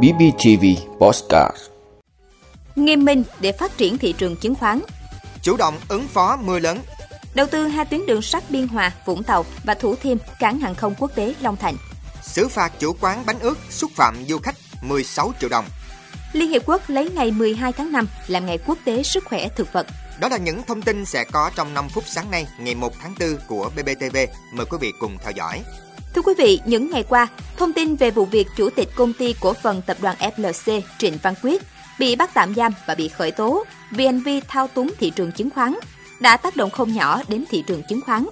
BBTV Postcard Nghiêm minh để phát triển thị trường chứng khoán Chủ động ứng phó mưa lớn Đầu tư hai tuyến đường sắt Biên Hòa, Vũng Tàu và Thủ Thiêm, cảng hàng không quốc tế Long Thành Xử phạt chủ quán bánh ướt xúc phạm du khách 16 triệu đồng Liên Hiệp Quốc lấy ngày 12 tháng 5 làm ngày quốc tế sức khỏe thực vật. Đó là những thông tin sẽ có trong 5 phút sáng nay, ngày 1 tháng 4 của BBTV. Mời quý vị cùng theo dõi. Thưa quý vị, những ngày qua, thông tin về vụ việc chủ tịch công ty cổ phần tập đoàn FLC Trịnh Văn Quyết bị bắt tạm giam và bị khởi tố vì hành vi thao túng thị trường chứng khoán đã tác động không nhỏ đến thị trường chứng khoán.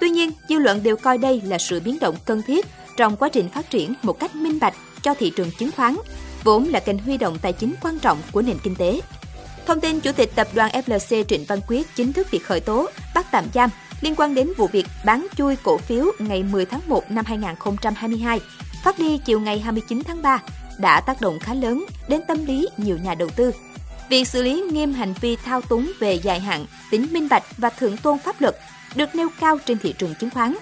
Tuy nhiên, dư luận đều coi đây là sự biến động cần thiết trong quá trình phát triển một cách minh bạch cho thị trường chứng khoán vốn là kênh huy động tài chính quan trọng của nền kinh tế. Thông tin Chủ tịch Tập đoàn FLC Trịnh Văn Quyết chính thức bị khởi tố, bắt tạm giam liên quan đến vụ việc bán chui cổ phiếu ngày 10 tháng 1 năm 2022, phát đi chiều ngày 29 tháng 3, đã tác động khá lớn đến tâm lý nhiều nhà đầu tư. Việc xử lý nghiêm hành vi thao túng về dài hạn, tính minh bạch và thượng tôn pháp luật được nêu cao trên thị trường chứng khoán.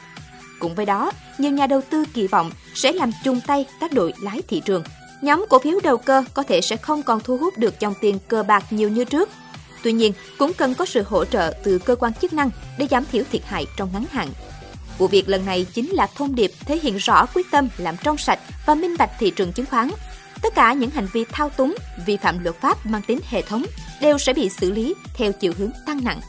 Cùng với đó, nhiều nhà đầu tư kỳ vọng sẽ làm chung tay các đội lái thị trường – nhóm cổ phiếu đầu cơ có thể sẽ không còn thu hút được dòng tiền cờ bạc nhiều như trước. Tuy nhiên, cũng cần có sự hỗ trợ từ cơ quan chức năng để giảm thiểu thiệt hại trong ngắn hạn. Vụ việc lần này chính là thông điệp thể hiện rõ quyết tâm làm trong sạch và minh bạch thị trường chứng khoán. Tất cả những hành vi thao túng, vi phạm luật pháp mang tính hệ thống đều sẽ bị xử lý theo chiều hướng tăng nặng.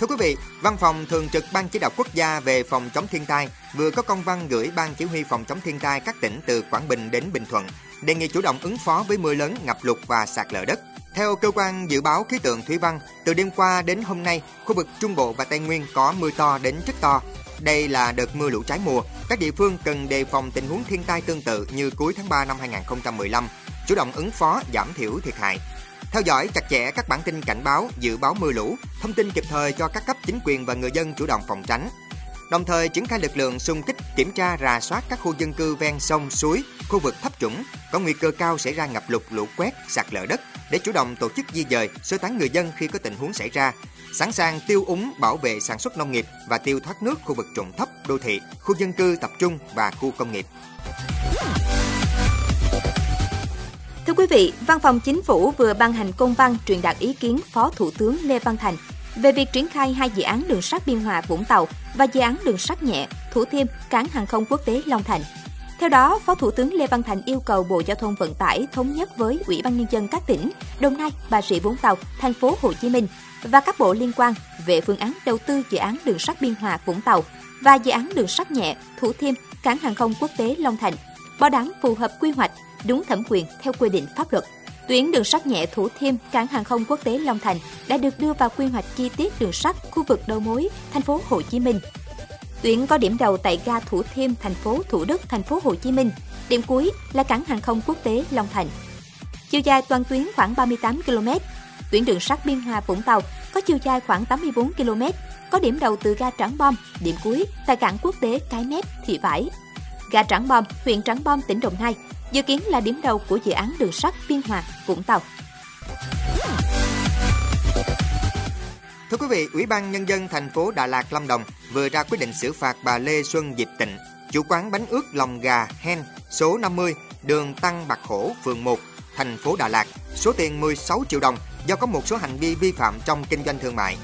Thưa quý vị, Văn phòng Thường trực Ban Chỉ đạo Quốc gia về phòng chống thiên tai vừa có công văn gửi Ban Chỉ huy phòng chống thiên tai các tỉnh từ Quảng Bình đến Bình Thuận, đề nghị chủ động ứng phó với mưa lớn, ngập lụt và sạt lở đất. Theo cơ quan dự báo khí tượng thủy văn, từ đêm qua đến hôm nay, khu vực Trung Bộ và Tây Nguyên có mưa to đến rất to. Đây là đợt mưa lũ trái mùa, các địa phương cần đề phòng tình huống thiên tai tương tự như cuối tháng 3 năm 2015, chủ động ứng phó giảm thiểu thiệt hại. Theo dõi chặt chẽ các bản tin cảnh báo, dự báo mưa lũ, thông tin kịp thời cho các cấp chính quyền và người dân chủ động phòng tránh. Đồng thời triển khai lực lượng xung kích kiểm tra rà soát các khu dân cư ven sông, suối, khu vực thấp trũng có nguy cơ cao xảy ra ngập lụt, lũ quét, sạt lở đất để chủ động tổ chức di dời, sơ tán người dân khi có tình huống xảy ra, sẵn sàng tiêu úng bảo vệ sản xuất nông nghiệp và tiêu thoát nước khu vực trũng thấp, đô thị, khu dân cư tập trung và khu công nghiệp. Thưa quý vị, Văn phòng Chính phủ vừa ban hành công văn truyền đạt ý kiến Phó Thủ tướng Lê Văn Thành về việc triển khai hai dự án đường sắt Biên Hòa Vũng Tàu và dự án đường sắt nhẹ Thủ Thiêm cảng hàng không quốc tế Long Thành. Theo đó, Phó Thủ tướng Lê Văn Thành yêu cầu Bộ Giao thông Vận tải thống nhất với Ủy ban nhân dân các tỉnh Đồng Nai, Bà Rịa Vũng Tàu, thành phố Hồ Chí Minh và các bộ liên quan về phương án đầu tư dự án đường sắt Biên Hòa Vũng Tàu và dự án đường sắt nhẹ Thủ Thiêm cảng hàng không quốc tế Long Thành, bảo đảm phù hợp quy hoạch, đúng thẩm quyền theo quy định pháp luật. Tuyến đường sắt nhẹ Thủ Thiêm, cảng hàng không quốc tế Long Thành đã được đưa vào quy hoạch chi tiết đường sắt khu vực đầu mối thành phố Hồ Chí Minh. Tuyến có điểm đầu tại ga Thủ Thiêm, thành phố Thủ Đức, thành phố Hồ Chí Minh. Điểm cuối là cảng hàng không quốc tế Long Thành. Chiều dài toàn tuyến khoảng 38 km. Tuyến đường sắt Biên Hòa Vũng Tàu có chiều dài khoảng 84 km, có điểm đầu từ ga Trảng Bom, điểm cuối tại cảng quốc tế Cái Mép, Thị Vải. Ga Trảng Bom, huyện Trảng Bom, tỉnh Đồng Nai dự kiến là điểm đầu của dự án đường sắt Biên Hòa, Vũng Tàu. Thưa quý vị, Ủy ban Nhân dân thành phố Đà Lạt, Lâm Đồng vừa ra quyết định xử phạt bà Lê Xuân Diệp Tịnh, chủ quán bánh ướt lòng gà Hen số 50, đường Tăng Bạc Hổ, phường 1, thành phố Đà Lạt, số tiền 16 triệu đồng do có một số hành vi vi phạm trong kinh doanh thương mại.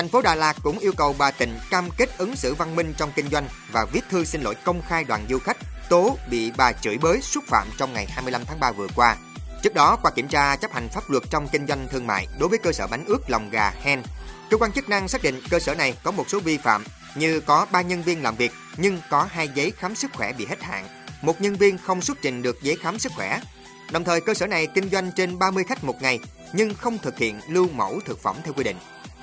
Thành phố Đà Lạt cũng yêu cầu bà Tịnh cam kết ứng xử văn minh trong kinh doanh và viết thư xin lỗi công khai đoàn du khách tố bị bà chửi bới xúc phạm trong ngày 25 tháng 3 vừa qua. Trước đó, qua kiểm tra chấp hành pháp luật trong kinh doanh thương mại đối với cơ sở bánh ướt lòng gà Hen, cơ quan chức năng xác định cơ sở này có một số vi phạm như có 3 nhân viên làm việc nhưng có hai giấy khám sức khỏe bị hết hạn, một nhân viên không xuất trình được giấy khám sức khỏe. Đồng thời cơ sở này kinh doanh trên 30 khách một ngày nhưng không thực hiện lưu mẫu thực phẩm theo quy định.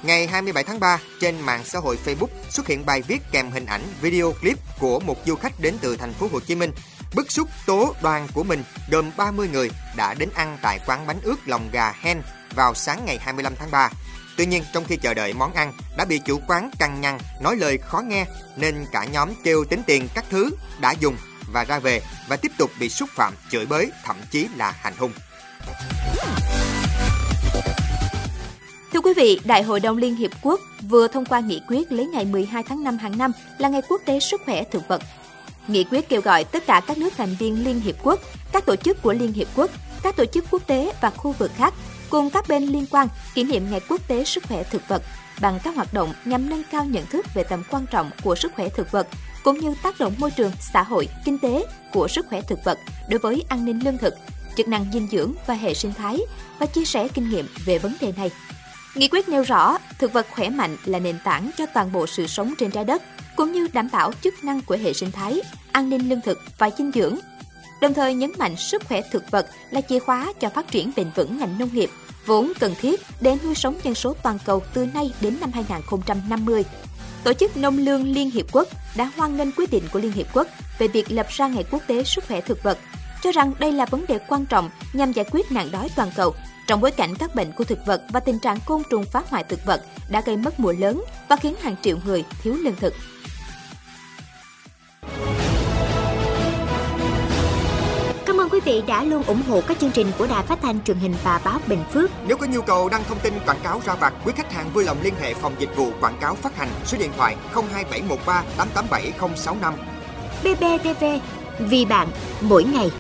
Ngày 27 tháng 3, trên mạng xã hội Facebook xuất hiện bài viết kèm hình ảnh video clip của một du khách đến từ thành phố Hồ Chí Minh bức xúc tố đoàn của mình gồm 30 người đã đến ăn tại quán bánh ướt lòng gà Hen vào sáng ngày 25 tháng 3. Tuy nhiên, trong khi chờ đợi món ăn, đã bị chủ quán căng nhăn, nói lời khó nghe nên cả nhóm kêu tính tiền các thứ đã dùng và ra về và tiếp tục bị xúc phạm, chửi bới, thậm chí là hành hung. Quý vị, Đại hội đồng Liên Hiệp Quốc vừa thông qua nghị quyết lấy ngày 12 tháng 5 hàng năm là ngày quốc tế sức khỏe thực vật. Nghị quyết kêu gọi tất cả các nước thành viên Liên Hiệp Quốc, các tổ chức của Liên Hiệp Quốc, các tổ chức quốc tế và khu vực khác cùng các bên liên quan kỷ niệm Ngày Quốc tế Sức khỏe thực vật bằng các hoạt động nhằm nâng cao nhận thức về tầm quan trọng của sức khỏe thực vật cũng như tác động môi trường, xã hội, kinh tế của sức khỏe thực vật đối với an ninh lương thực, chức năng dinh dưỡng và hệ sinh thái và chia sẻ kinh nghiệm về vấn đề này. Nghị quyết nêu rõ, thực vật khỏe mạnh là nền tảng cho toàn bộ sự sống trên trái đất, cũng như đảm bảo chức năng của hệ sinh thái, an ninh lương thực và dinh dưỡng. Đồng thời nhấn mạnh sức khỏe thực vật là chìa khóa cho phát triển bền vững ngành nông nghiệp, vốn cần thiết để nuôi sống dân số toàn cầu từ nay đến năm 2050. Tổ chức Nông lương Liên Hiệp Quốc đã hoan nghênh quyết định của Liên Hiệp Quốc về việc lập ra Ngày Quốc tế Sức khỏe thực vật, cho rằng đây là vấn đề quan trọng nhằm giải quyết nạn đói toàn cầu trong bối cảnh các bệnh của thực vật và tình trạng côn trùng phá hoại thực vật đã gây mất mùa lớn và khiến hàng triệu người thiếu lương thực. Cảm ơn quý vị đã luôn ủng hộ các chương trình của Đài Phát thanh truyền hình và báo Bình Phước. Nếu có nhu cầu đăng thông tin quảng cáo ra vặt, quý khách hàng vui lòng liên hệ phòng dịch vụ quảng cáo phát hành số điện thoại 02713 887065. BBTV, vì bạn, mỗi ngày.